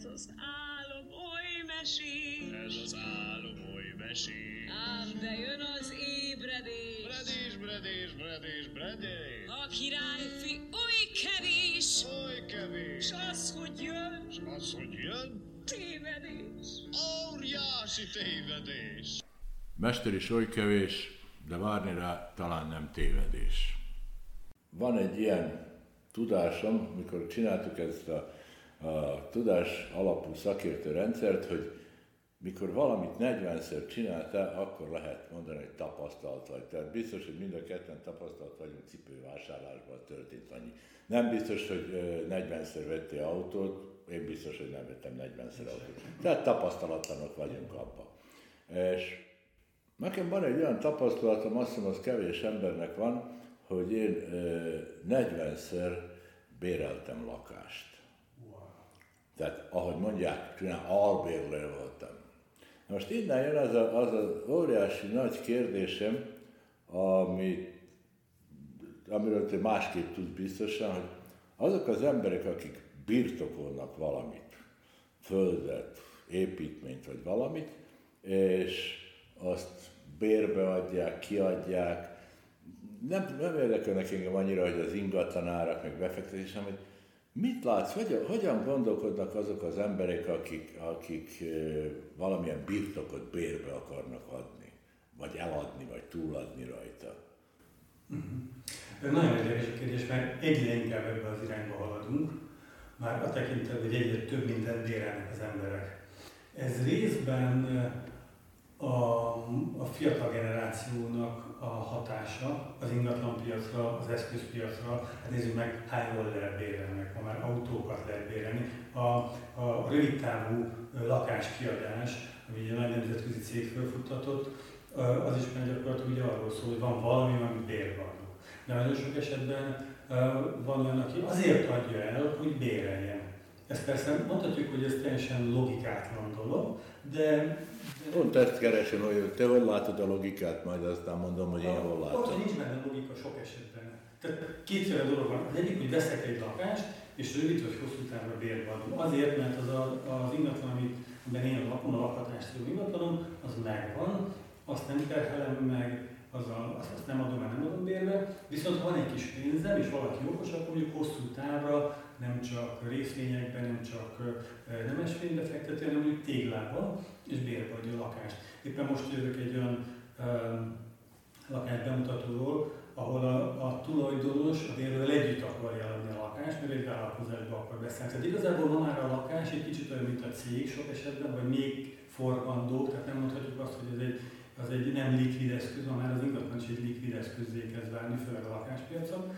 Ez az álom oly mesés. Ez az álom oly mesés. Ám de jön az ébredés. Bredés, bredés, bredés, bredés. A királyfi oly kevés. Oly kevés. S az, hogy jön, S az, hogy jön, tévedés. óriási tévedés. Mester is oly kevés, de várni rá talán nem tévedés. Van egy ilyen tudásom, mikor csináltuk ezt a, a tudás alapú szakértő rendszert, hogy mikor valamit 40-szer csináltál, akkor lehet mondani, hogy tapasztalt vagy. Tehát biztos, hogy mind a ketten tapasztalt vagyunk cipővásárlásban történt annyi. Nem biztos, hogy ö, 40-szer vettél autót, én biztos, hogy nem vettem 40-szer autót. Tehát tapasztalatlanok vagyunk abban. És Nekem van egy olyan tapasztalatom, azt hiszem, az kevés embernek van, hogy én ö, 40-szer béreltem lakást. Tehát, ahogy mondják, csinál, albérlő voltam. Most innen jön az a, az az óriási nagy kérdésem, ami, amiről te másképp tudsz biztosan, hogy azok az emberek, akik birtokolnak valamit, földet, építményt vagy valamit, és azt bérbe adják, kiadják. Nem, nem érdekelnek engem annyira, hogy az ingatlanárak, meg befektetés, hanem hogy mit látsz, hogyan, hogyan gondolkodnak azok az emberek, akik, akik valamilyen birtokot bérbe akarnak adni, vagy eladni, vagy túladni rajta. Ez nagyon érdekes a kérdés, mert egyre inkább ebbe az irányba haladunk, már a tekintetben, hogy egyre több mindent bérelnek az emberek. Ez részben a, a fiatal generációnak a hatása az ingatlanpiacra, az eszközpiacra. Hát nézzük meg, hányról lehet bérelni, ha már autókat lehet bérelni. A, a rövidtávú lakáskiadás, ami ugye nagy nemzetközi cég felfuttatott, az is már gyakorlatilag ugye arról szól, hogy van valami, amit bérbe adunk. De nagyon sok esetben van olyan, aki azért adja el, hogy béreljen. Ez persze mondhatjuk, hogy ez teljesen logikátlan dolog, de Pont ezt keresem, hogy te hol látod a logikát, majd aztán mondom, hogy én hol Ott látom. nincs benne logika sok esetben. Tehát kétféle dolog van. Az egyik, hogy veszek egy lakást, és rövid vagy hosszú távra bérbe adom. Azért, mert az, a, az ingatlan, amit, amiben én lakom, a lakhatást ingatlanom, az megvan, azt nem terhelem meg, azzal, azt, nem adom, mert nem adom bérbe, viszont ha van egy kis pénzem, és valaki okos, akkor mondjuk hosszú távra nem csak részvényekben, nem csak nemes fénybe fekteti, hanem mondjuk téglában, és bérbe adja a lakást. Éppen most jövök egy olyan ö, lakás bemutatóról, ahol a, a tulajdonos a bérről együtt akarja eladni a lakást, mert egy vállalkozásba akar beszállni. Tehát igazából ma már a lakás egy kicsit olyan, mint a cég sok esetben, vagy még forgandó, tehát nem mondhatjuk azt, hogy ez egy, az egy nem likvid eszköz, ma az ingatlan is egy likvid eszközzé kezd válni, főleg a lakáspiacon,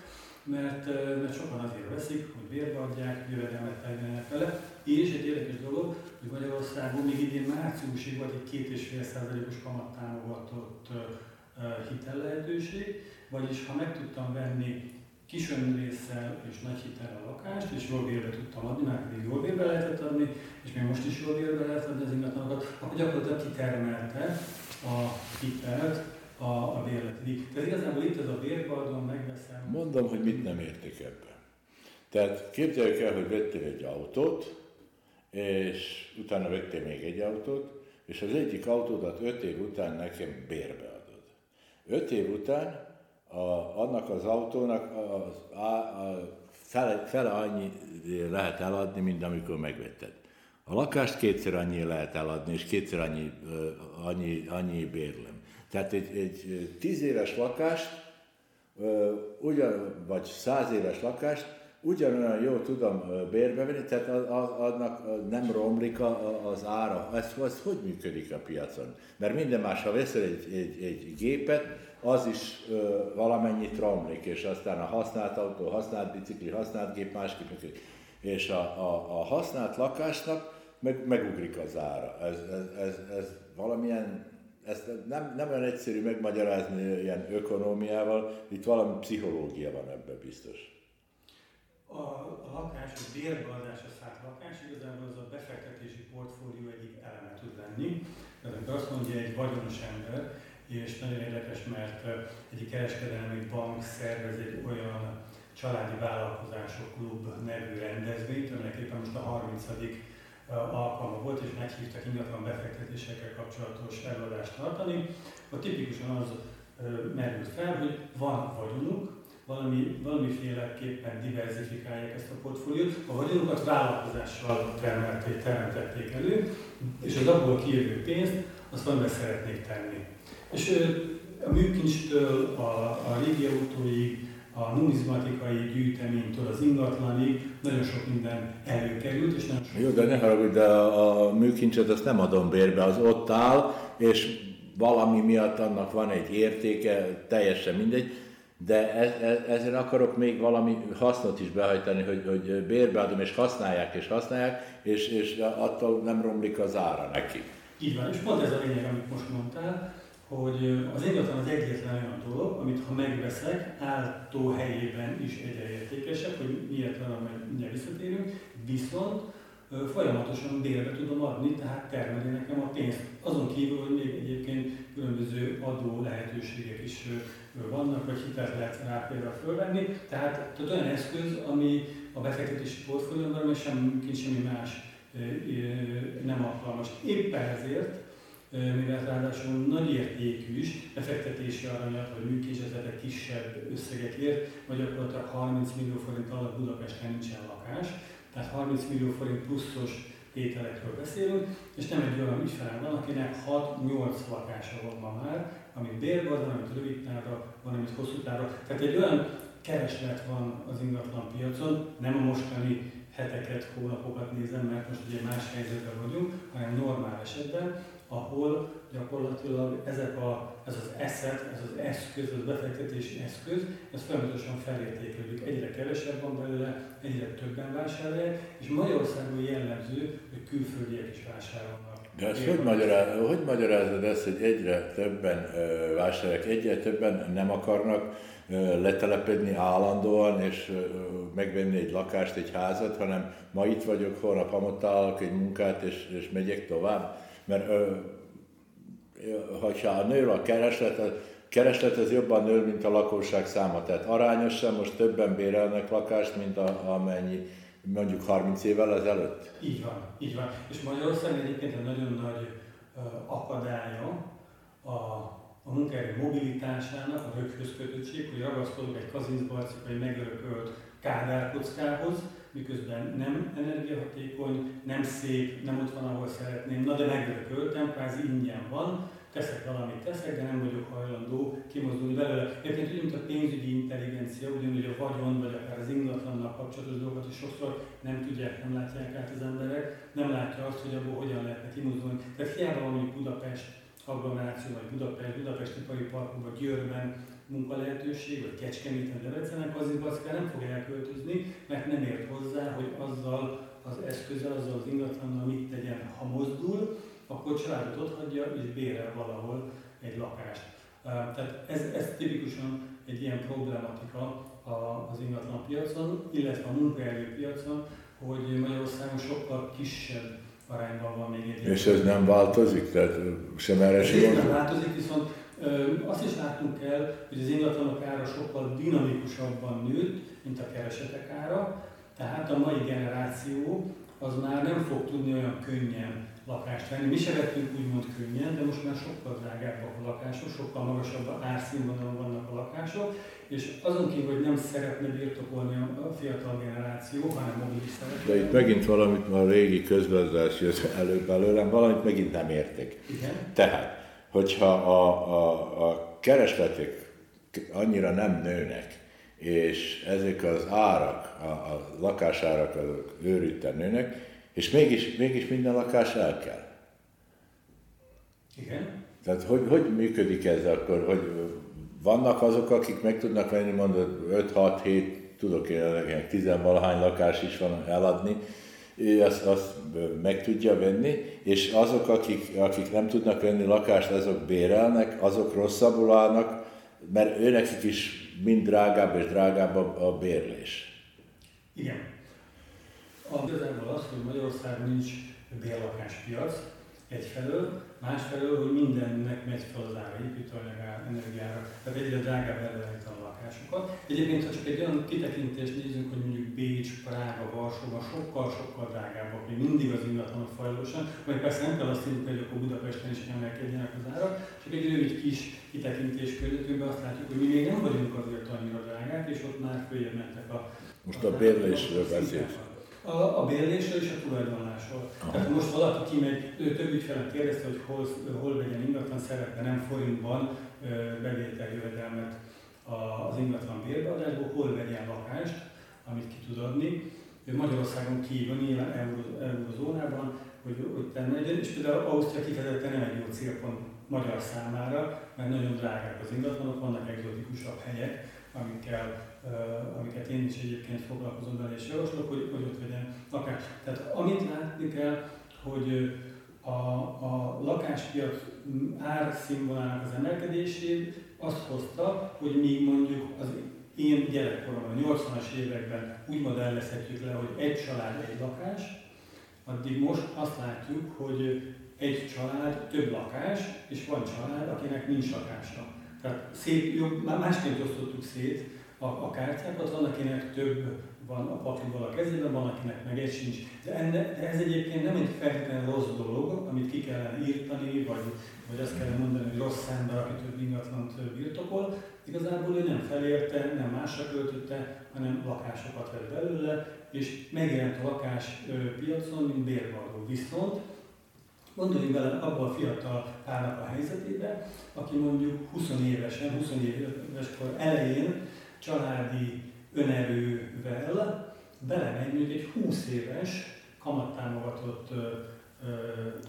mert, mert sokan azért veszik, hogy bérbe adják, jövedelmet termelnek vele, és egy érdekes dolog, hogy Magyarországon még idén márciusig volt egy 2,5 százalékos kamattámogatott eh, eh, hitel lehetőség, vagyis ha meg tudtam venni kis önrészsel és nagy hitel a lakást, és jól bérbe tudtam adni, már pedig jól bérbe lehetett adni, és még most is jól bérbe lehet adni az ingatlanokat, akkor gyakorlatilag kitermelte a hitelt a, a bérleti. Tehát igazából itt ez a bérbeadom, megveszem. Mondom, hogy mit nem értik ebben. Tehát képzeljük el, hogy vettél egy autót, és utána vettél még egy autót, és az egyik autódat öt év után nekem bérbe adod. Öt év után a, annak az autónak az, a, a fele, fele annyi lehet eladni, mint amikor megvetted. A lakást kétszer annyi lehet eladni, és kétszer annyi, annyi, annyi bérlem. Tehát egy, egy tíz éves lakást, ugyan, vagy száz éves lakást ugyanolyan jól tudom bérbe venni, tehát annak nem romlik a- az ára. Ez, ez hogy működik a piacon? Mert minden más, ha veszel egy, egy, egy gépet, az is ö, valamennyit romlik, és aztán a használt autó, használt bicikli, használt gép másképp működik. És a, a, a használt lakásnak meg, megugrik az ára. Ez, ez, ez, ez valamilyen, ezt nem, nem olyan egyszerű megmagyarázni ilyen ökonómiával, itt valami pszichológia van ebben biztos. A, a lakás, a bérbeadásra szállt lakás igazából az a befektetési portfólió egyik eleme tud lenni. Tehát azt mondja egy vagyonos ember, és nagyon érdekes, mert ö, egyik kereskedelmi bank szervez egy olyan családi vállalkozások klub nevű rendezvényt, aminek éppen most a 30. ö, alkalma volt, és meghívtak ingatlan befektetésekkel kapcsolatos előadást tartani. A tipikusan az merült fel, hogy van vagyonuk, valami, valamiféleképpen diversifikálják ezt a portfóliót. A vagyonukat vállalkozással termelték, teremtették elő, és az abból kijövő pénzt azt valamivel szeretnék tenni. És a műkincstől a, a régi autóig, a numizmatikai gyűjteménytől az ingatlanig nagyon sok minden előkerült, és nem Jó, de ne haragudj, de a műkincset azt nem adom bérbe, az ott áll, és valami miatt annak van egy értéke, teljesen mindegy, de ez, ez, ezért akarok még valami hasznot is behajtani, hogy, hogy bérbeadom, és használják, és használják, és, és attól nem romlik az ára neki. Így van, és pont ez a lényeg, amit most mondtál, hogy az ingatlan az egyetlen olyan dolog, amit ha megveszek, álltó helyében is egyre értékesebb, hogy miért van, mert mindjárt visszatérünk, viszont folyamatosan bérbe tudom adni, tehát termeli nekem a pénzt. Azon kívül, hogy még egyébként különböző adó lehetőségek is vannak, vagy hitelt lehet rá például fölvenni. Tehát, tehát olyan eszköz, ami a befektetési portfólióban, és semmi, semmi más nem alkalmas. Éppen ezért mivel ráadásul nagy értékű is, befektetési aranyat vagy műkészletek kisebb összegekért, vagy gyakorlatilag 30 millió forint alatt Budapesten nincsen lakás, tehát 30 millió forint pluszos tételekről beszélünk, és nem egy olyan ügyfelem van, akinek 6-8 lakása van ma már, amit bérbe van, amit rövid távra, van, amit hosszú távra. Tehát egy olyan kereslet van az ingatlan piacon, nem a mostani heteket, hónapokat nézem, mert most ugye más helyzetben vagyunk, hanem normál esetben, ahol gyakorlatilag ezek a, ez az asset, ez az eszköz, az befektetési eszköz, ez folyamatosan felértékelődik. Egyre kevesebb van belőle, egyre többen vásárolják, és Magyarországon jellemző, hogy külföldiek is vásárolnak. De ezt hogy, magyaráz, hogy magyarázod ezt, hogy egyre többen vásárolják, egyre többen nem akarnak letelepedni állandóan és megvenni egy lakást, egy házat, hanem ma itt vagyok, holnap amott állok egy munkát és, és megyek tovább? Mert ha nő a kereslet, a kereslet az jobban nő, mint a lakosság száma. Tehát arányosan most többen bérelnek lakást, mint a, amennyi mondjuk 30 évvel ezelőtt. Így van, így van. És Magyarország egyébként egy nagyon nagy akadálya a, a munkaerő mobilitásának, a röghöz kötöttség, hogy ragaszkodok egy kazincbarcik vagy megörökölt kádárkockához, miközben nem energiahatékony, nem szép, nem ott van, ahol szeretném, na de megörököltem, kvázi ingyen van, teszek valamit, teszek, de nem vagyok hajlandó kimozdulni belőle. Egyébként úgy, mint a pénzügyi intelligencia, ugyanúgy a vagyon, vagy akár az ingatlannak kapcsolatos dolgokat is sokszor nem tudják, nem látják át az emberek, nem látja azt, hogy abból hogyan lehetne kimozdulni. Tehát hiába van mondjuk Budapest agglomeráció, vagy Budapest, Budapesti Ipari Parkban, vagy Győrben munkalehetőség, vagy Kecskeméten, Debrecennek, az Backa nem fog elköltözni, mert nem ért hozzá, hogy azzal az eszközzel, azzal az ingatlannal mit tegyen, ha mozdul, akkor családot ott hagyja és bérel valahol egy lakást. Tehát ez, ez tipikusan egy ilyen problematika az ingatlan piacon, illetve a munkaerőpiacon, hogy Magyarországon sokkal kisebb arányban van még egy. És ez nem változik? Tehát sem erre sem nem változik, viszont azt is látnunk kell, hogy az ingatlanok ára sokkal dinamikusabban nőtt, mint a keresetek ára, tehát a mai generáció az már nem fog tudni olyan könnyen lakást venni. Mi se vettünk úgymond könnyen, de most már sokkal drágábbak a lakások, sokkal magasabb árszínvonalon vannak a lakások, és azon kívül, hogy nem szeretne birtokolni a fiatal generáció, hanem mobilis szeretne. De itt megint valamit a régi közgazdás jött előbb belőlem, valamit megint nem érték. Igen. Tehát, hogyha a, a, a keresletek annyira nem nőnek, és ezek az árak, a, a lakásárak azok őrülten nőnek, és mégis, mégis minden lakás el kell. Igen. Tehát hogy, hogy működik ez akkor, hogy vannak azok, akik meg tudnak venni, mondod, 5-6-7, tudok én, nekem 10 valahány lakás is van eladni, ő azt, azt meg tudja venni, és azok, akik, akik nem tudnak venni lakást, azok bérelnek, azok rosszabbul állnak, mert őnekik is mind drágább és drágább a, a bérlés. Igen. A igazából az, hogy Magyarországon nincs bérlakáspiac, egyfelől, másfelől, hogy mindennek megy fel az ára, építőanyag energiára, tehát egyre drágább előállítani a lakásokat. Egyébként, ha csak egy olyan kitekintést nézzünk, hogy mondjuk Bécs, Prága, Varsóba sokkal-sokkal drágábbak, még mindig az ingatlanok fajlósan, vagy persze nem kell azt írni, hogy akkor Budapesten is emelkedjenek az árak, csak egy rövid kis kitekintés környezetünkben azt látjuk, hogy mi még nem vagyunk azért annyira drágák, és ott már följebb mentek a... Most a bérlésről beszélsz. A, a bérlésről és a tulajdonlásról. Aha. Tehát most valaki kimegy, ő több ügyfelen kérdezte, hogy hol, hol vegyen ingatlan, szeretne nem forintban bevételjövedelmet az ingatlan bérbeadásból, hol vegyen lakást, amit ki tud adni. Magyarországon kívül, nyilván eurozónában, hogy, hogy termeljen, és például Ausztria kifejezetten nem egy jó célpont magyar számára, mert nagyon drágák az ingatlanok, vannak egzotikusabb helyek, amikkel, uh, amiket én is egyébként foglalkozom vele és javaslok, hogy, hogy ott vegyen lakást. Tehát amit látni kell, hogy a, a lakáspiac árszínvonalának az emelkedését azt hozta, hogy míg mondjuk az én gyerekkoromban, a 80-as években úgy modellezhetjük le, hogy egy család, egy lakás, addig most azt látjuk, hogy egy család több lakás, és van család, akinek nincs lakása. Tehát szép, jobb, másként osztottuk szét a, a kártyákat, van, akinek több van a paklival a kezében, van, akinek meg egy sincs. De, enne, de ez egyébként nem egy feltétlenül rossz dolog, amit ki kellene írtani, vagy, vagy azt kellene mondani, hogy rossz ember, aki több ingatlant birtokol. Igazából ő nem felérte, nem másra költötte, hanem lakásokat vett belőle, és megjelent a lakás piacon, mint bérvalló. Viszont Gondoljunk bele abban a fiatal párnak a helyzetébe, aki mondjuk 20 évesen, 20 éves kor elején családi önerővel belemegy mondjuk egy 20 éves kamattámogatott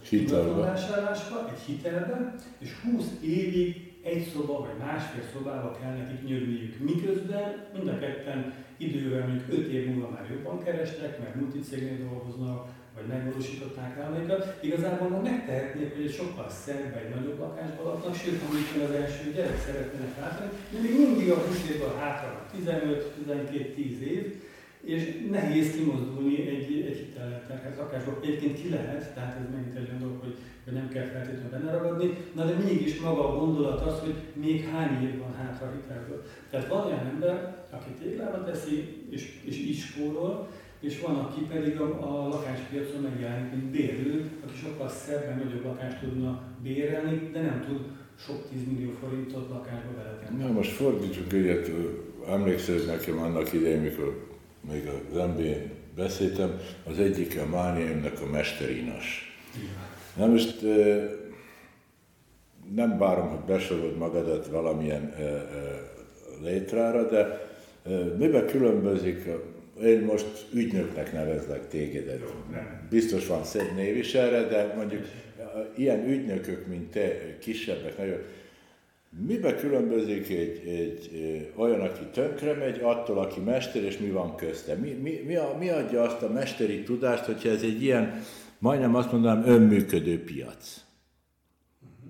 hitelvásárlásba, egy hitelbe, és 20 évig egy szoba vagy másfél szobába kell nekik nyögniük. Miközben mind a ketten idővel, mondjuk 5 év múlva már jobban kerestek, mert multicégnél dolgoznak, vagy megvalósították álmaikat, igazából már megtehetnék, hogy egy sokkal szebb, egy nagyobb lakásban laknak, sőt, amikor az első gyerek szeretnének látni, de még mindig a 20 évből hátra 15-12-10 év, és nehéz kimozdulni egy, egy hitelterhet lakásból. Egyébként ki lehet, tehát ez megint egy dolog, hogy, hogy nem kell feltétlenül benne ragadni, na de mégis maga a gondolat az, hogy még hány év van hátra a hitelből. Tehát van olyan ember, aki téglába teszi, és, és így spórol, és van, aki pedig a, a lakáspiacon megjelenik, mint bérlő, aki sokkal szebben nagyobb lakást tudna bérelni, de nem tud sok tízmillió forintot lakásba beletenni. Na most fordítsuk egyet, emlékszel nekem annak idején, mikor még az mb beszéltem, az egyik a mániaimnak a mesterinas. Na most nem várom, hogy besorolod magadat valamilyen létrára, de miben különbözik én most ügynöknek nevezlek téged. Biztos van szép név is erre, de mondjuk ilyen ügynökök, mint te, kisebbek, nagyon, Mibe különbözik egy, egy, olyan, aki tönkre megy, attól, aki mester, és mi van közte? Mi, mi, mi, a, mi adja azt a mesteri tudást, hogyha ez egy ilyen, majdnem azt mondanám, önműködő piac?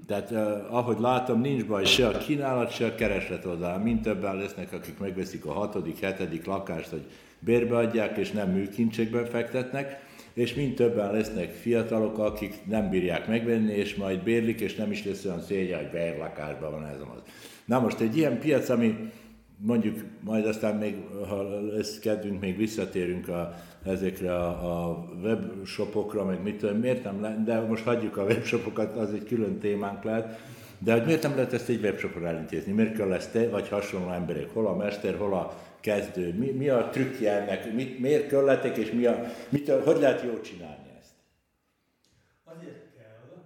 Tehát eh, ahogy látom, nincs baj se a kínálat, se a kereslet oldalán. Mind többen lesznek, akik megveszik a hatodik, hetedik lakást, hogy bérbeadják, és nem műkincsekbe fektetnek, és mind többen lesznek fiatalok, akik nem bírják megvenni, és majd bérlik, és nem is lesz olyan szégyen, hogy bérlakásban van ez az. Na most egy ilyen piac, ami mondjuk majd aztán még, ha lesz kedvünk, még visszatérünk a, ezekre a, a webshopokra, meg mit tudom, miért nem lehet, de most hagyjuk a webshopokat, az egy külön témánk lehet, de hogy miért nem lehet ezt egy webshopra elintézni? Miért kell ezt te, vagy hasonló emberek? Hol a mester, hol a kezdő? Mi, mi a trükkje ennek? Mit, miért kelletek, és mi a, mit, hogy lehet jól csinálni ezt? Azért kell,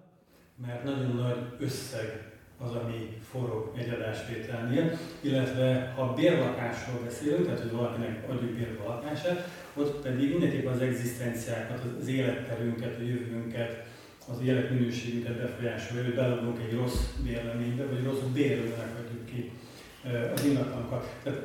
mert nagyon nagy összeg az, ami forog egy adásvételnél, illetve ha bérlakásról beszélünk, tehát hogy valakinek adjuk bérbe a lakását, ott pedig mindenképpen az egzisztenciákat, az életterünket, a jövőnket, az életminőségünket befolyásolja, hogy beladunk egy rossz bérleménybe, vagy rossz bérlőnek adjuk ki az ingatlanokat. Tehát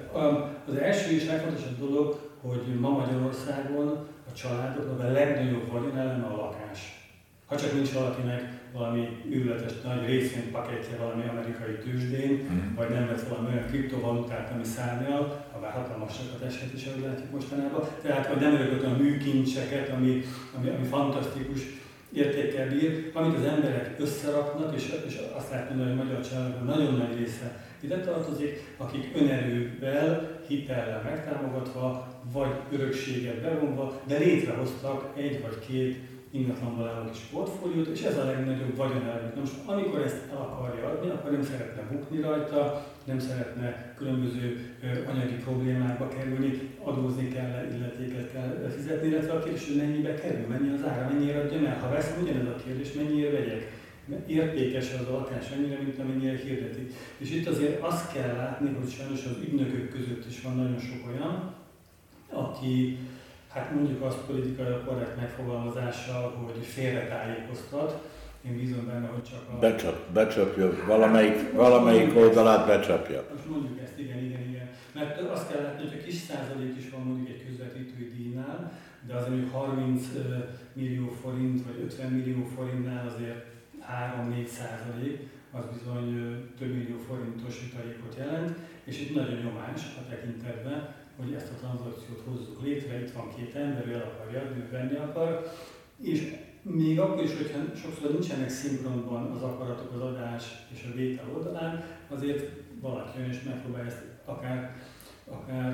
az első és legfontosabb dolog, hogy ma Magyarországon a családoknak a legnagyobb vagyoneleme a lakás. Ha csak nincs valakinek valami őrületes nagy részvénypakettje valami amerikai tőzsdén, mm. vagy nem vesz valami olyan kriptovalutát, ami szárnyal, bár hatalmasakat eshet is, ahogy látjuk mostanában. Tehát, vagy nem örökölt olyan műkincseket, ami, ami, ami fantasztikus értékkel bír, amit az emberek összeraknak, és, és azt lehet mondani, hogy a magyar családok nagyon nagy része ide tartozik, akik önerővel, hitellel megtámogatva, vagy örökséget bevonva, de létrehoztak egy vagy két ingatlanból álló kis portfóliót, és ez a legnagyobb vagyonelvük. Most amikor ezt el akarja adni, akkor nem szeretne bukni rajta, nem szeretne különböző anyagi problémákba kerülni, adózni kell, illetéket kell fizetni, illetve a kérdés, hogy mennyibe kerül, mennyi az ára, mennyire adjam el. Ha veszem, ugyanez a kérdés, mennyire vegyek értékes az a lakás annyira, mint amennyire hirdeti. És itt azért azt kell látni, hogy sajnos az ügynökök között is van nagyon sok olyan, aki, hát mondjuk azt politikai korrekt megfogalmazással, hogy félretájékoztat, én bízom benne, hogy csak a... Becsap, becsapja, valamelyik, valamelyik oldalát becsapja. Most mondjuk ezt, igen, igen, igen. Mert azt kell látni, hogy a kis százalék is van mondjuk egy közvetítői díjnál, de azért mondjuk 30 millió forint vagy 50 millió forintnál azért 3-4 százalék, az bizony több millió forintos jutalékot jelent, és itt nagyon nyomás a tekintetben, hogy ezt a tranzakciót hozzuk létre, itt van két ember, ő el akarja, ő venni akar, és még akkor is, hogyha sokszor nincsenek szinkronban az akaratok, az adás és a vétel oldalán, azért valaki jön és megpróbálja ezt akár, akár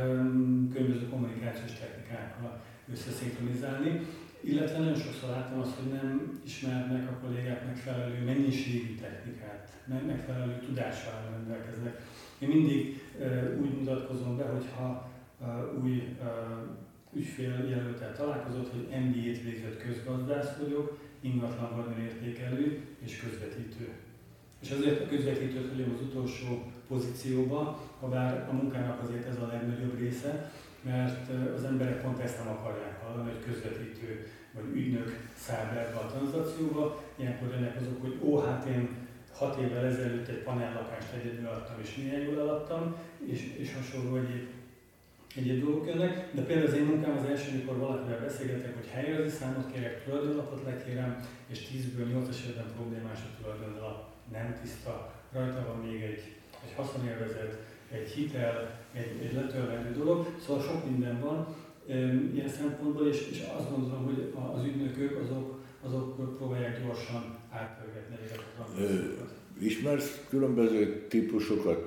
különböző kommunikációs technikákkal összeszinkronizálni. Illetve nagyon sokszor láttam azt, hogy nem ismernek a kollégák megfelelő mennyiségű technikát, megfelelő tudással rendelkeznek. Én mindig úgy mutatkozom be, hogyha új ügyféljelöltel találkozott, hogy MBA-t végzett közgazdász vagyok, ingatlan vagyon értékelő és közvetítő. És azért a közvetítőt hagyom az utolsó pozícióba, ha bár a munkának azért ez a legnagyobb része, mert az emberek pont ezt nem akarják hallani, hogy közvetítő vagy ügynök száll be ebbe a tranzakcióba. Ilyenkor jönnek azok, hogy ó, hát én hat évvel ezelőtt egy panellakást egyedül adtam, és milyen jól eladtam, és, és hasonló egyéb, egyéb dolgok jönnek. De például az én munkám az első, amikor valakivel beszélgetek, hogy helyrezni számot kérek, tulajdonlapot lekérem, és 10-ből 8 esetben problémás a tulajdonlap, nem tiszta, rajta van még egy, egy haszonélvezet, egy hitel, egy, egy letöltendő dolog, szóval sok minden van ilyen szempontból, és, és azt gondolom, hogy az ügynökök azok, azok próbálják gyorsan átpörgetni ezeket a Ismersz különböző típusokat?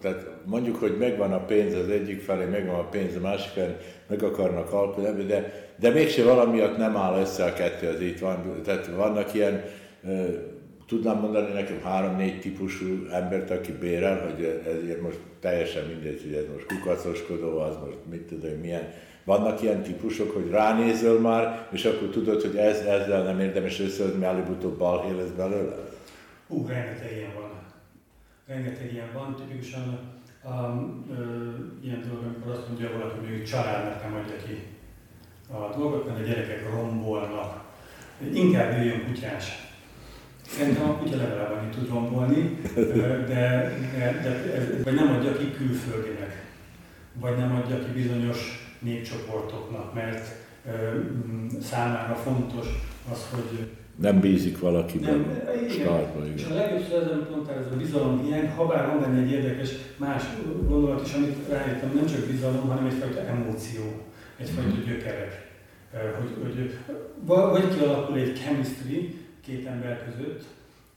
Tehát mondjuk, hogy megvan a pénz az egyik felé, megvan a pénz a másik felé, meg akarnak alkotni, de, de mégse valamiatt nem áll össze a kettő, az itt van. Tehát vannak ilyen Tudnám mondani nekem három-négy típusú embert, aki bérel, hogy ezért most teljesen mindegy, hogy ez most kukacoskodó, az most mit tudom, milyen. Vannak ilyen típusok, hogy ránézöl már, és akkor tudod, hogy ez, ezzel nem érdemes összehozni, előbb-utóbb balhé lesz belőle? Hú, rengeteg ilyen van. Rengeteg ilyen van, tipikusan um, ö, ilyen dolog, amikor azt mondja valaki, hogy családnak nem adja ki a dolgot, mert a gyerekek rombolnak. Inkább jöjjön kutyás Szerintem a kutya legalább annyit tud rombolni, de, de, de vagy nem adja ki külföldinek, vagy nem adja ki bizonyos népcsoportoknak, mert számára fontos az, hogy nem bízik valakiben. Nem, igen. igen. És a legjobb ezen pontára ez a bizalom hiány, ha bár van benne egy érdekes más gondolat is, amit rájöttem, nem csak bizalom, hanem egyfajta emóció, egyfajta mhm. gyökerek. Hogy, hogy, vagy kialakul egy chemistry, két ember között,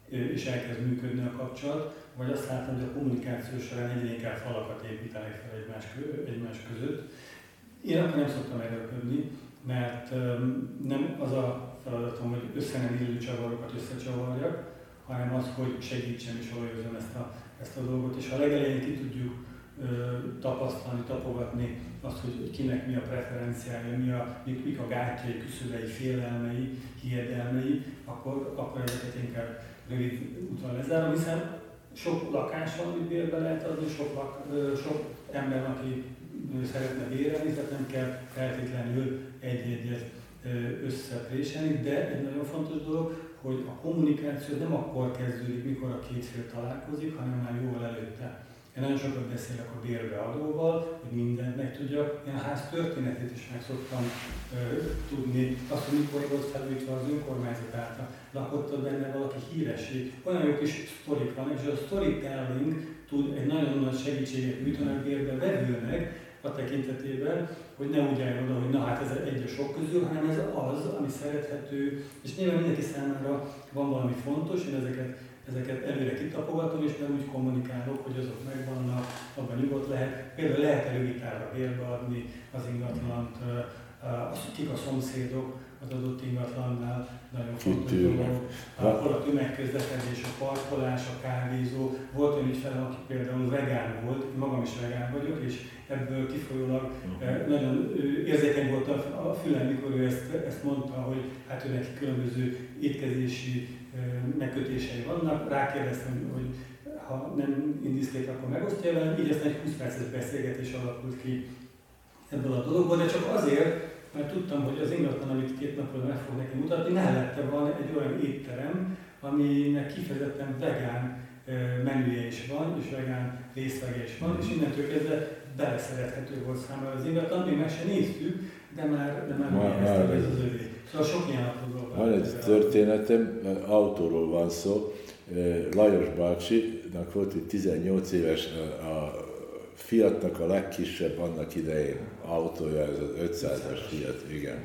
és elkezd működni a kapcsolat, vagy azt látom, hogy a kommunikáció során egyre inkább falakat építenek fel egymás, egymás között. Én akkor nem szoktam erőlködni, mert nem az a feladatom, hogy össze nem illő csavarokat összecsavarjak, hanem az, hogy segítsem és olajozom ezt a, ezt a dolgot. És ha legelején ki tudjuk tapasztalni, tapogatni azt, hogy kinek mi a preferenciája, mi a, mik, mik a gátjai, küszöbei, félelmei, hiedelmei, akkor, akkor ezeket inkább rövid úton lezárom, hiszen sok lakás van, amit bérbe lehet adni, sok, lak, sok ember, aki szeretne bérelni, tehát nem kell feltétlenül egy-egyet összepréselni, de egy nagyon fontos dolog, hogy a kommunikáció nem akkor kezdődik, mikor a két fél találkozik, hanem már jóval előtte. Én nagyon sokat beszélek a bérbeadóval, hogy mindent meg tudjak. Én a ház történetét is meg szoktam ö, tudni. Azt, hogy mikor volt felújítva az önkormányzat által, lakott benne valaki híresség. Olyan jó kis sztorik van, és a storytelling tud egy nagyon nagy segítséget nyújtani a bérbe vevőnek, a tekintetében, hogy ne úgy álljon oda, hogy na hát ez egy a sok közül, hanem ez az, ami szerethető, és nyilván mindenki számára van valami fontos, én ezeket, ezeket előre kitapogatom, és nem úgy kommunikálok, hogy azok megvannak, abban nyugodt lehet. Például lehet elővitára bérbe adni az ingatlant, kik a szomszédok, az adott ingatlannál nagyon fontos dolog. Akkor a tömegközlekedés, a parkolás, a kávézó. Volt olyan ügyfele, aki például vegán volt, én magam is vegán vagyok, és ebből kifolyólag uh-huh. nagyon érzékeny volt a fülem, mikor ő ezt, ezt mondta, hogy hát ő neki különböző étkezési megkötései vannak. Rákérdeztem, hogy ha nem indiszkét, akkor megosztja velem. Így aztán egy 20 perces beszélgetés alakult ki ebből a dologból, de csak azért, mert tudtam, hogy az ingatlan, amit két napról meg fog neki mutatni, mellette van egy olyan étterem, aminek kifejezetten vegán menüje is van, és vegán részlege is van, és innentől kezdve beleszerethető volt számára az ingatlan, még meg se néztük, de már, de már, már, már ez az övé. Szóval sok apró Van egy történetem, autóról van szó, Lajos bácsinak volt egy 18 éves a Fiatnak a legkisebb annak idején autója, ez az 500-as Fiat, igen.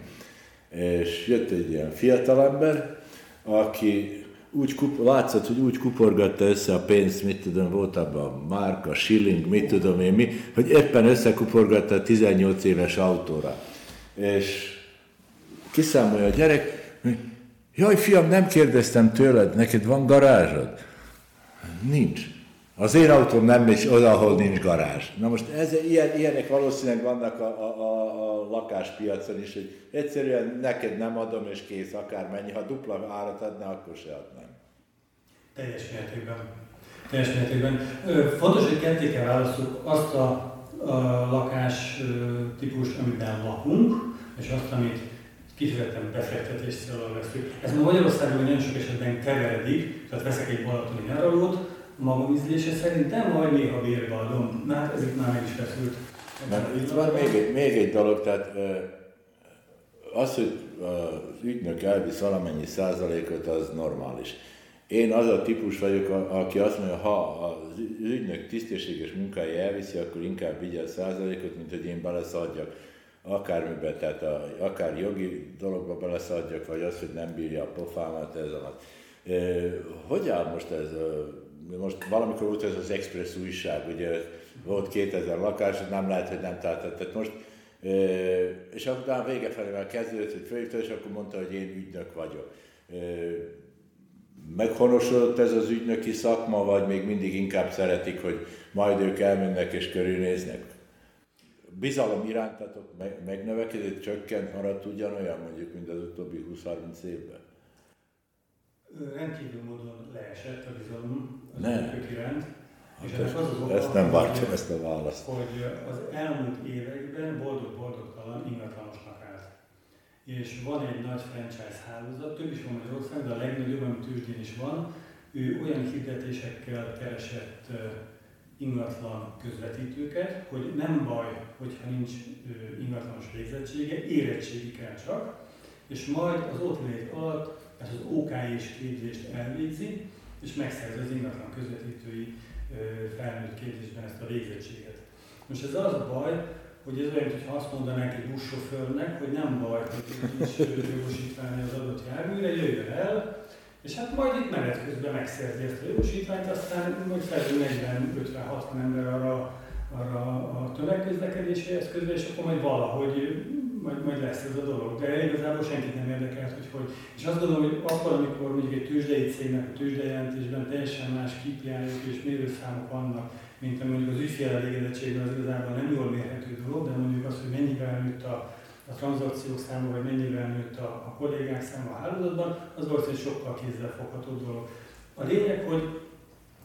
És jött egy ilyen fiatalember, aki úgy kup, látszott, hogy úgy kuporgatta össze a pénzt, mit tudom, volt abban a márka, shilling, mit tudom én mi, hogy éppen összekuporgatta a 18 éves autóra. És kiszámolja a gyerek, jaj fiam, nem kérdeztem tőled, neked van garázsod? Nincs. Az én autóm nem megy oda, ahol nincs garázs. Na most ez, ilyen, ilyenek valószínűleg vannak a, a, a, a lakáspiacon is, hogy egyszerűen neked nem adom, és kész, akármennyi. Ha dupla árat adná, akkor se adnám. Teljes mértékben. Teljes mértékben. Fontos, hogy ketté kell választjuk azt a, a lakás típust, amiben lakunk, és azt, amit kifejezetten befektetés célra veszünk. Ez ma Magyarországon nagyon sok esetben keveredik, tehát veszek egy balatoni nyaralót, magam ízlése szerint, de majd néha bérbe adom. Na hát ez itt már meg is feszült. Mert itt van még egy, még egy dolog, tehát az, hogy az ügynök elvisz valamennyi százalékot, az normális. Én az a típus vagyok, aki azt mondja, ha az ügynök tisztességes munkája elviszi, akkor inkább vigye a százalékot, mint hogy én beleszadjak akármiben, tehát a, akár jogi dologba beleszadjak, vagy az, hogy nem bírja a pofámat ez alatt. Hogy áll most ez? Most valamikor volt ez az Express újság, ugye volt 2000 lakás, nem lehet, hogy nem tartott. Tehát most, és akkor utána vége felé már kezdődött, hogy főhívta, és akkor mondta, hogy én ügynök vagyok. Meghonosodott ez az ügynöki szakma, vagy még mindig inkább szeretik, hogy majd ők elmennek és körülnéznek? Bizalom irántatok megnövekedett, csökkent, maradt ugyanolyan mondjuk, mint az utóbbi 20-30 évben? Rendkívül módon leesett a bizalom az ügynökök iránt. És hát az az oka, ezt nem vártam, ezt a választ. Hogy az elmúlt években boldog-boldogtalan ingatlanosnak állt. És van egy nagy franchise hálózat, több is van Magyarországon, de a legnagyobb, ami tőzsdén is van, ő olyan hirdetésekkel keresett ingatlan közvetítőket, hogy nem baj, hogyha nincs ingatlanos végzettsége, érettségi kell csak, és majd az ott lét alatt ezt az OK és képzést elvégzi, és megszerzi az ingatlan közvetítői felnőtt képzésben ezt a végzettséget. Most ez az a baj, hogy ez olyan, mintha azt mondanánk egy buszsofőrnek, hogy nem baj, hogy nincs jogosítvány az adott járműre, jöjjön el, és hát majd itt menet közben megszerzi ezt a jogosítványt, aztán majd felül 40-50-60 ember arra, arra a tömegközlekedési közben, és akkor majd valahogy majd, majd lesz ez a dolog. De igazából senkit nem érdekelt, hogy hogy. És azt gondolom, hogy akkor, amikor mondjuk egy tőzsdei cégnek a tőzsdejelentésben teljesen más kpi és mérőszámok vannak, mint mondjuk az ügyfél elégedettségben az igazából nem jól mérhető dolog, de mondjuk az, hogy mennyivel nőtt a, a tranzakciók száma, vagy mennyivel nőtt a, a kollégák száma a hálózatban, az valószínűleg sokkal fogható dolog. A lényeg, hogy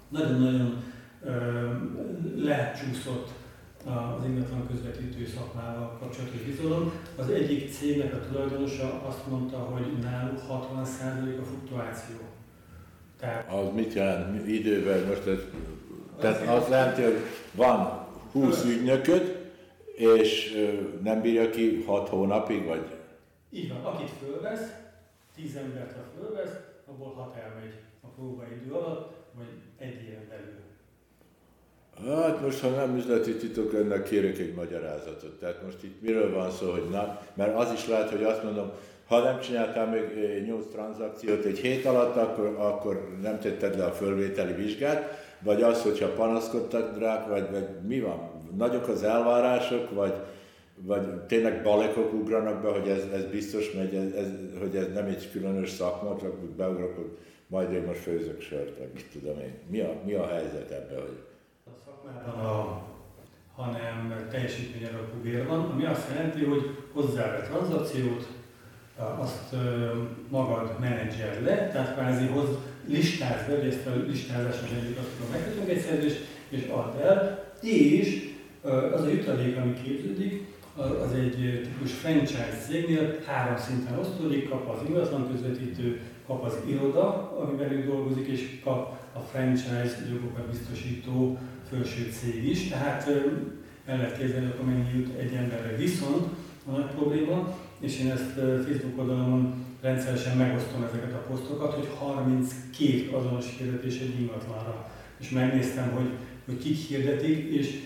nagyon-nagyon lecsúszott az ingatlan közvetítő szakmával kapcsolatos bizalom. Az egyik cégnek a tulajdonosa azt mondta, hogy náluk 60% a fluktuáció. Tehát, az mit jelent idővel? Most ez, tehát azt jelenti, hogy van 20 ügynököd, és nem bírja ki 6 hónapig, vagy? Így van, akit fölvesz, 10 embert ha fölvesz, abból 6 elmegy a próbaidő alatt, vagy egy éven belül. Hát most, ha nem üzleti titok, ennek kérek egy magyarázatot. Tehát most itt miről van szó, hogy na, mert az is lehet, hogy azt mondom, ha nem csináltál még 8 tranzakciót egy hét alatt, akkor, akkor nem tetted le a fölvételi vizsgát, vagy az, hogyha panaszkodtak rá, vagy, vagy mi van? Nagyok az elvárások, vagy, vagy tényleg balekok ugranak be, hogy ez, ez biztos megy, ez, ez, hogy ez nem egy különös szakma, csak beugrok, hogy majd én most főzök sört, mit tudom én. Mi a, mi a helyzet ebben, hogy szakmában, a, hanem teljesítmény alapú bér van, ami azt jelenti, hogy hozzáve tranzakciót, azt magad menedzser le, tehát kvázi hoz, listáz be, hogy ezt a listázásos egyik azt tudom, megkötünk egy szerződést, és add el, és az a jutalék, ami képződik, az egy típus franchise cégnél három szinten osztódik, kap az ingatlan közvetítő, kap az iroda, amiben ő dolgozik, és kap a franchise jogokat biztosító felső cég is. Tehát el lehet képzelni, hogy mennyi jut egy emberre. Viszont a nagy probléma, és én ezt Facebook oldalon rendszeresen megosztom ezeket a posztokat, hogy 32 azonos hirdetés egy ingatlanra. És megnéztem, hogy, hogy kik hirdetik, és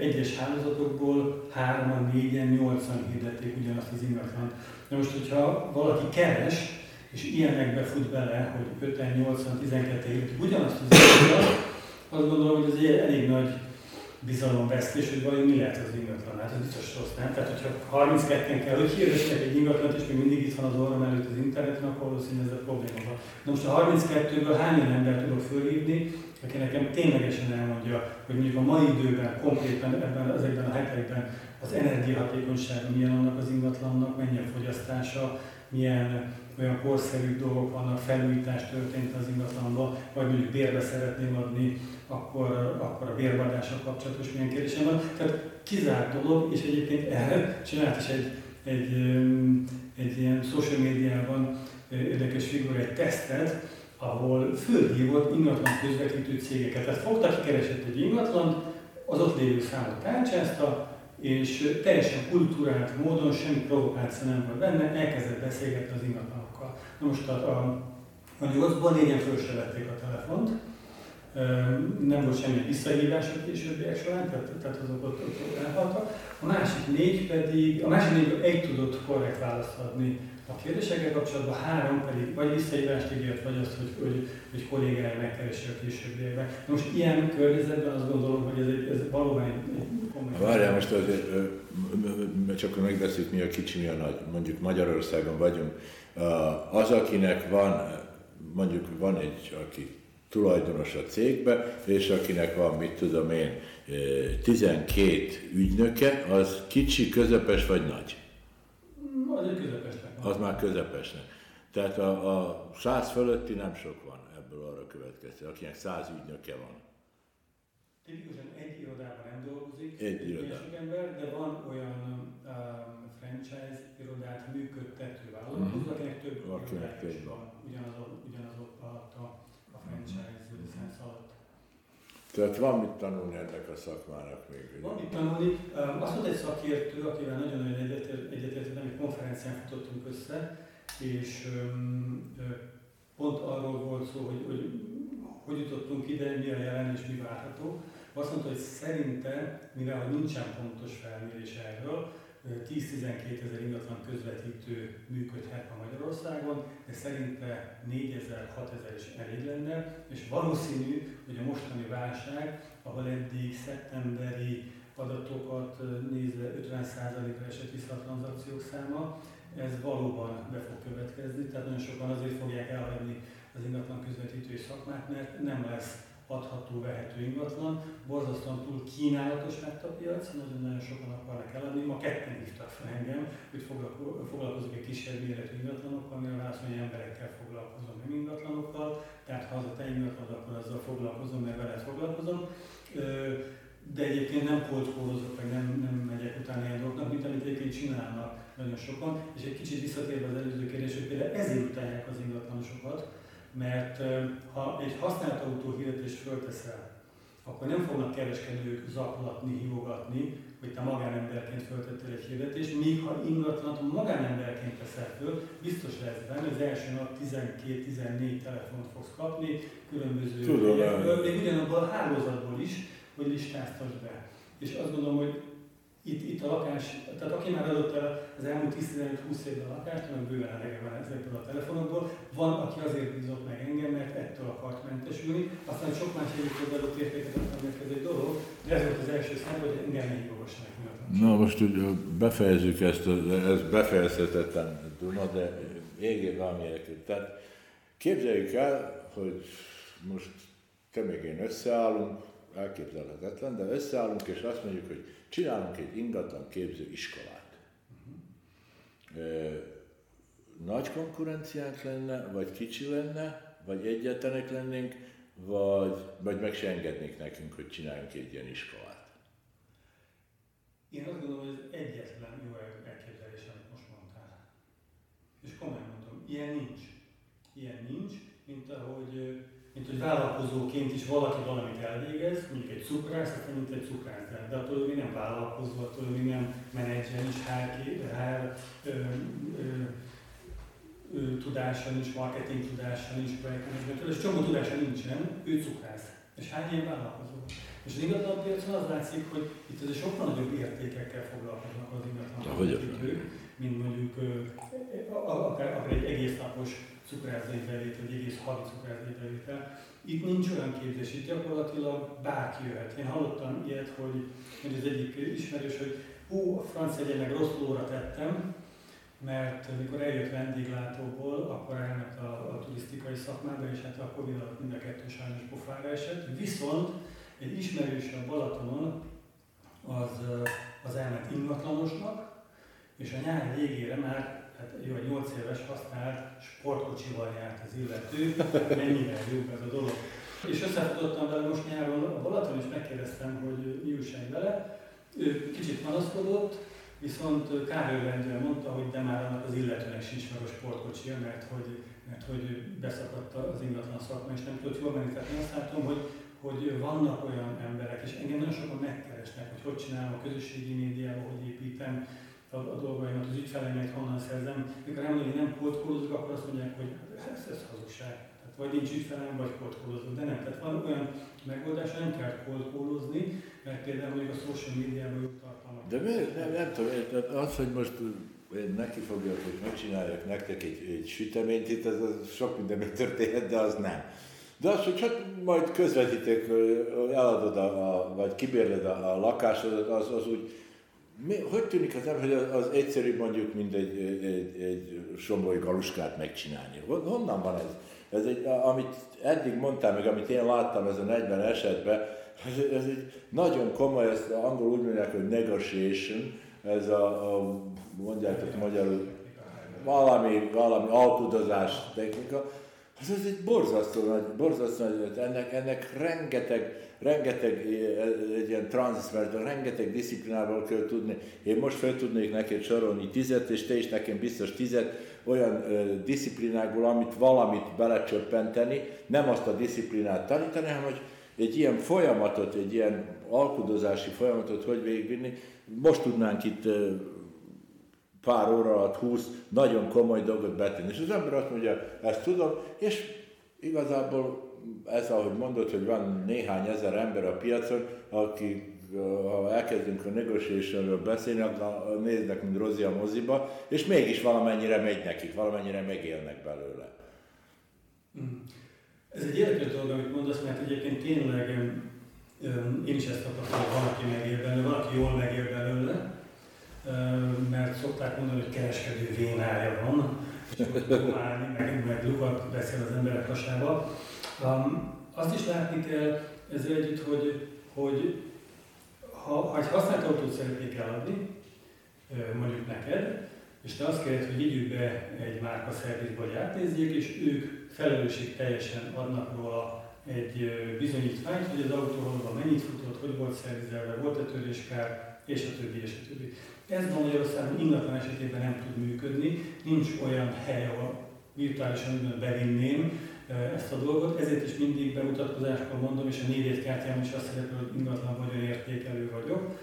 egyes hálózatokból 3 4-en, 8-an hirdették ugyanazt az ingatlant. Na most, hogyha valaki keres, és ilyenekbe fut bele, hogy 5-en, 8-an, 12 hirdetik ugyanazt az ingatlant, azt gondolom, hogy ez egy elég nagy bizalomvesztés, hogy vajon mi lehet az ingatlan. Hát ez biztos rossz, nem? Tehát, hogyha 32-en kell, hogy hirdessenek egy ingatlant, és még mindig itt van az orrom előtt az interneten, akkor valószínűleg ez a probléma van. Na most a 32-ből hány olyan embert tudok fölhívni, aki nekem ténylegesen elmondja, hogy mondjuk a mai időben, konkrétan ebben, ezekben a hetekben az energiahatékonysága milyen annak az ingatlannak, mennyi a fogyasztása, milyen olyan korszerű dolgok vannak, felújítás történt az ingatlanban, vagy mondjuk bérbe szeretném adni, akkor, akkor a bérvadással kapcsolatos milyen kérdésem van. Tehát kizárt dolog, és egyébként erre csinált is egy, egy, egy ilyen social médiában érdekes figura egy tesztet, ahol fölhívott ingatlan közvetítő cégeket. Tehát fogta, keresett egy ingatlant, az ott lévő számot tárcsázta, és teljesen kultúrált módon, semmi provokáció nem volt benne, elkezdett beszélgetni az ingatlanokkal. Na most a, a, a nyolcban négyen föl se vették a telefont, nem volt semmi visszahívás a későbbiek során, tehát, tehát azok ott, ott elhaltak. A másik négy pedig, a másik négy egy tudott korrekt választ adni a kérdésekkel kapcsolatban, három pedig vagy visszahívást ígért, vagy azt, hogy, hogy, hogy kollégája megkeresi a későbbiekben. Most ilyen környezetben azt gondolom, hogy ez, egy, ez valóban egy, komoly... Várjál, most azért, csak megbeszéljük, mi a kicsi, mi a nagy. Mondjuk Magyarországon vagyunk. Az, akinek van, mondjuk van egy, aki tulajdonos a cégbe, és akinek van, mit tudom én, 12 ügynöke, az kicsi, közepes vagy nagy? Az már közepesnek. Tehát a, a 100 fölötti nem sok van ebből arra következő, akinek 100 ügynöke van. Tipikusan egy irodában nem dolgozik, egy irodában. ember, de van olyan um, franchise irodát működtető vállalkozó, mm-hmm. akinek több akinek több van, ugyanaz, ugyanaz ott alatt a franchise licensz alatt. Tehát van mit tanulni ennek a szakmának még. Van mit tanulni. Azt mondta egy szakértő, akivel nagyon-nagyon egyetért, egy konferencián futottunk össze, és pont arról volt szó, hogy, hogy hogy jutottunk ide, mi a jelen és mi várható. Azt mondta, hogy szerinte, mivel nincsen pontos felmérés erről, 10-12 ezer ingatlan közvetítő működhet a Magyarországon, de szerinte 4 ezer, 6 ezer is elég lenne, és valószínű, hogy a mostani válság, ahol eddig szeptemberi adatokat nézve 50%-ra esett vissza a tranzakciók száma, ez valóban be fog következni, tehát nagyon sokan azért fogják elhagyni az ingatlan közvetítői szakmát, mert nem lesz adható, vehető ingatlan. Borzasztóan túl kínálatos lett a piac, nagyon-nagyon sokan akarnak eladni. Ma ketten hívtak fel engem, hogy foglalkozok egy kisebb méretű ingatlanokkal, mire válasz, hogy emberekkel foglalkozom, nem ingatlanokkal. Tehát ha az a te ingatlan, akkor azzal foglalkozom, mert veled foglalkozom. De egyébként nem cold meg nem, nem megyek utána ilyen dolgoknak, mint amit egyébként csinálnak nagyon sokan. És egy kicsit visszatérve az előző kérdés, hogy például ezért utálják az ingatlanosokat, mert ha egy használt autó hirdetést fölteszel, akkor nem fognak kereskedők zaklatni, hívogatni, hogy te magánemberként föltettél egy hirdetést, míg ha ingatlanat magánemberként teszel föl, biztos lesz benne, az első nap 12-14 telefont fogsz kapni, különböző Tudom, még ugyanabban a hálózatból is, hogy listáztasd be. És azt gondolom, hogy itt, itt a lakás, tehát aki már adott el az elmúlt 10-20 évben a lakást, annak bőven elege van ezekből a telefonokból, van, aki azért bízott meg engem, mert ettől akart mentesülni, aztán sok más egyik hozzáadott értéket adtam ez egy dolog, de ez volt az első szám, hogy engem ne hívogassanak Na most hogy befejezzük ezt, ez befejezhetetlen Duna, de égé valamiért. Tehát képzeljük el, hogy most te még én összeállunk, elképzelhetetlen, de összeállunk és azt mondjuk, hogy csinálunk egy ingatlan képző iskolát. Nagy konkurenciánk lenne, vagy kicsi lenne, vagy egyetlenek lennénk, vagy, vagy meg se engednék nekünk, hogy csináljunk egy ilyen iskolát. Én azt gondolom, hogy ez egyetlen jó elképzelés, amit most mondtál. És komolyan mondom, ilyen nincs. Ilyen nincs, mint ahogy mint hogy vállalkozóként is valaki valamit elvégez, mondjuk egy cukrász, aztán mint egy cukrász, de attól még nem vállalkozó, attól még nem menedzser, is HR, HR ö, ö, ö, tudása nincs, marketing tudása nincs, projektmenedzsmentől, és csomó tudása nincsen, ő cukrász. És hány ilyen vállalkozó? És az ingatlan piacon az látszik, hogy itt azért sokkal nagyobb értékekkel foglalkoznak az ingatlan mint mondjuk egész napos cukrászai bevétel, vagy egész havi cukrászai bevétel. Itt nincs olyan képzés, itt gyakorlatilag bárki jöhet. Én hallottam ilyet, hogy, hogy az egyik ismerős, hogy hú, a franc egyenek rossz lóra tettem, mert mikor eljött vendéglátóból, akkor elment a, a turisztikai szakmába, és hát a Covid alatt mind a kettő sajnos pofára esett. Viszont egy ismerős a Balatonon az, az elment ingatlanosnak, és a nyár végére már hát jó, 8 éves használt sportkocsival járt az illető, mennyire jó ez a dolog. És összefutottam vele most nyáron a Balaton, és megkérdeztem, hogy mi újság vele. Ő kicsit panaszkodott, viszont kárőrendően mondta, hogy de már annak az illetőnek sincs meg a sportkocsia, mert hogy, mert hogy beszakadt az ingatlan szakma, és nem tudott jól menni. Tehát én azt látom, hogy, hogy vannak olyan emberek, és engem nagyon sokan megkeresnek, hogy hogy csinálom a közösségi médiában, hogy építem, a, dolgaimat, az ügyfeleimet honnan szerzem. Mikor elmondom, hogy nem kódkolózok, akkor azt mondják, hogy hát ez, ez hazugság. Tehát vagy nincs ügyfelem, vagy kódkolózok. De nem, tehát van olyan megoldás, nem kell kódkolózni, mert például mondjuk a social médiában jó tartalmak. De miért? Nem, nem tudom, az, hogy most én neki fogjak, hogy megcsináljak nektek egy, egy süteményt, itt ez, az sok minden történhet, de az nem. De az, hogy csak majd közvetítek, eladod, a, a, vagy kibérled a, a lakásodat, az, az úgy mi, hogy tűnik az hogy az, az mondjuk, mint egy, egy, egy somlói galuskát megcsinálni? Honnan van ez? Ez egy, amit eddig mondtam, meg amit én láttam ezen 40 esetben, ez, ez egy nagyon komoly, ezt angol úgy mondják, hogy negotiation, ez a, a mondjátok magyarul, valami, valami alkudozás technika, ez, ez egy borzasztó nagy, borzasztó nagy, ennek, ennek rengeteg rengeteg egy ilyen transfer, rengeteg disziplinával kell tudni. Én most fel tudnék neked sorolni tizet, és te is nekem biztos tizet olyan ö, disziplinákból, amit valamit belecsöppenteni, nem azt a disziplinát tanítani, hanem hogy egy ilyen folyamatot, egy ilyen alkudozási folyamatot hogy végigvinni. Most tudnánk itt pár óra alatt 20 nagyon komoly dolgot betenni. És az ember azt mondja, ezt tudom, és igazából ez, ahogy mondod, hogy van néhány ezer ember a piacon, akik ha elkezdünk a negotiationről beszélni, akkor néznek, mint Rozi a moziba, és mégis valamennyire megy nekik, valamennyire megélnek belőle. Mm. Ez egy érdekes dolog, amit mondasz, mert egyébként tényleg én is ezt tapasztalom, hogy valaki megél belőle, valaki jól megél belőle, mert szokták mondani, hogy kereskedő vénája van, és meg, meg lukat beszél az emberek hasába. Um, azt is látni kell ezzel együtt, hogy, hogy ha, ha egy használt autót szeretnék eladni, mondjuk neked, és te azt kéred, hogy vigyük be egy márka szervizbe, hogy átnézzék, és ők felelősség teljesen adnak róla egy bizonyítványt, hogy az autó valóban mennyit futott, hogy volt szervizelve, volt-e töréskár, és a többi, és a többi. Ez Magyarországon ingatlan esetében nem tud működni, nincs olyan hely, ahol virtuálisan bevinném, ezt a dolgot, ezért is mindig bemutatkozáskor mondom, és a névjegykártyám is azt szerepel, hogy ingatlan vagyon értékelő vagyok,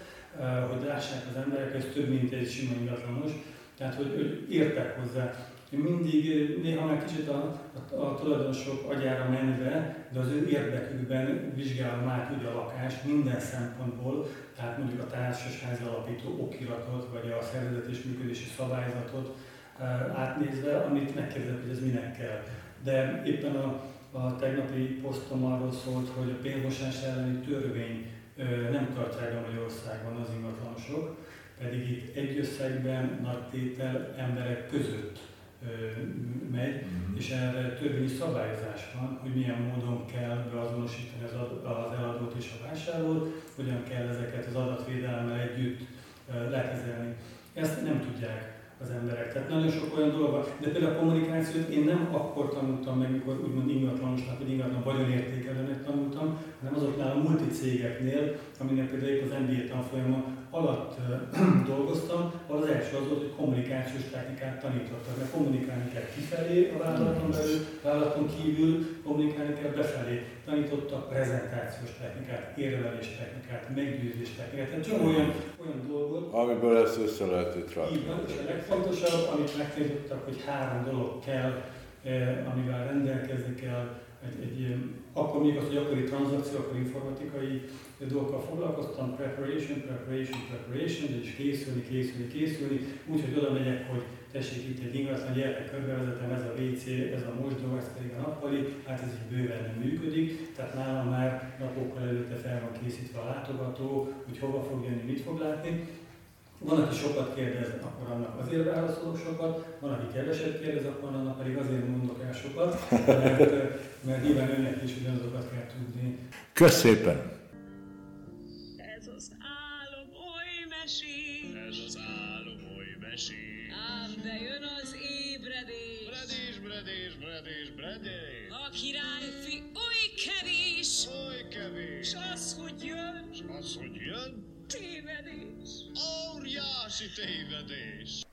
hogy lássák az emberek, ez több, mint egy sima ingatlanos, tehát hogy, hogy értek hozzá. mindig, néha már kicsit a, a, a tulajdonosok agyára menve, de az ő érdekükben vizsgálom át ugye a lakást minden szempontból, tehát mondjuk a társasházi alapító okiratot, vagy a szervezet és működési szabályzatot átnézve, amit megkérdezek, hogy ez minek kell. De éppen a, a tegnapi posztom arról szólt, hogy a pénzmosás elleni törvény nem tartják a Magyarországon az ingatlanosok, pedig itt egy összegben nagy tétel emberek között megy, mm-hmm. és erre törvényi szabályozás van, hogy milyen módon kell beazonosítani az, az eladót és a vásárlót, hogyan kell ezeket az adatvédelemmel együtt lekezelni. Ezt nem tudják az emberek. Tehát nagyon sok olyan dolog van. De például a kommunikációt én nem akkor tanultam meg, mikor úgymond ingatlanosnak, vagy ingatlan vagyonértékelőnek tanultam, hanem azoknál a multicégeknél, aminek például az MBA tanfolyama alatt dolgoztam, az első az volt, hogy kommunikációs technikát tanítottak. Mert kommunikálni kell kifelé a vállalaton belül, vállalaton kívül kommunikálni kell befelé. Tanítottak prezentációs technikát, érvelés technikát, meggyőzés technikát. Tehát csak olyan, olyan dolgot. Amiből ezt össze lehetett rakni. Így van, és a legfontosabb, amit megtanítottak, hogy három dolog kell, amivel rendelkezni kell egy, egy, akkor még az, hogy akkori tranzakció, akkor informatikai dolgokkal foglalkoztam, preparation, preparation, preparation, is készülni, készülni, készülni, úgyhogy oda megyek, hogy tessék itt egy ingatlan, gyertek, körbevezetem, ez a WC, ez a mosdó, ez pedig a nappali, hát ez így bőven nem működik, tehát nálam már napokkal előtte fel van készítve a látogató, hogy hova fog jönni, mit fog látni. Van, aki sokat kérdez, akkor annak azért válaszolok sokat, van, aki keveset kérdez, akkor annak pedig azért mondok el sokat, mert, mert nyilván önnek is ugyanazokat kell tudni. Köszönöm szépen! Ez az álom oly mesés. Ez az álom oly mesés. Ám bejön az ébredés. Bredés, bredés, bredés, bredés. A királyfi oly kevés. Oly kevés. S az, hogy jön, S az, hogy jön, tévedés. óriási tévedés.